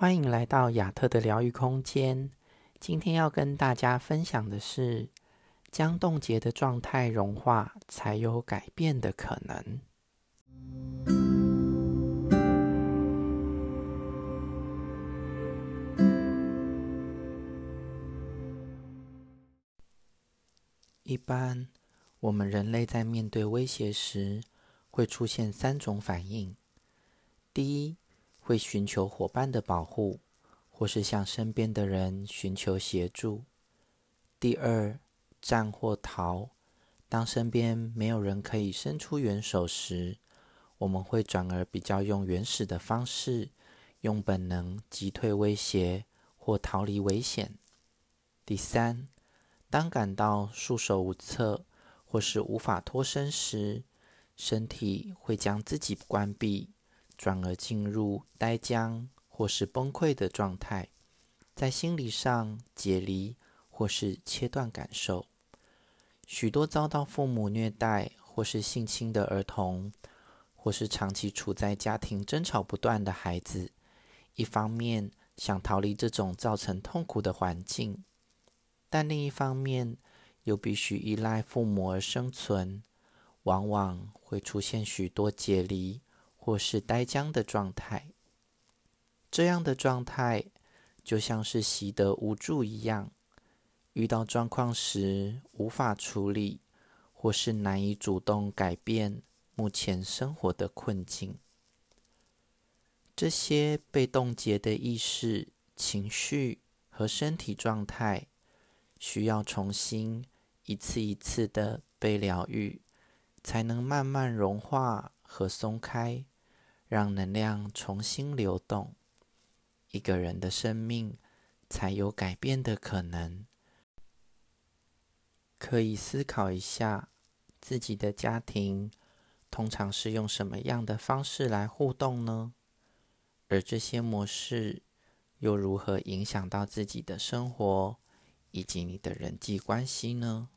欢迎来到亚特的疗愈空间。今天要跟大家分享的是，将冻结的状态融化，才有改变的可能。一般，我们人类在面对威胁时，会出现三种反应：第一，会寻求伙伴的保护，或是向身边的人寻求协助。第二，战或逃。当身边没有人可以伸出援手时，我们会转而比较用原始的方式，用本能击退威胁或逃离危险。第三，当感到束手无策或是无法脱身时，身体会将自己关闭。转而进入呆僵或是崩溃的状态，在心理上解离或是切断感受。许多遭到父母虐待或是性侵的儿童，或是长期处在家庭争吵不断的孩子，一方面想逃离这种造成痛苦的环境，但另一方面又必须依赖父母而生存，往往会出现许多解离。或是呆僵的状态，这样的状态就像是习得无助一样，遇到状况时无法处理，或是难以主动改变目前生活的困境。这些被冻结的意识、情绪和身体状态，需要重新一次一次的被疗愈，才能慢慢融化和松开。让能量重新流动，一个人的生命才有改变的可能。可以思考一下，自己的家庭通常是用什么样的方式来互动呢？而这些模式又如何影响到自己的生活以及你的人际关系呢？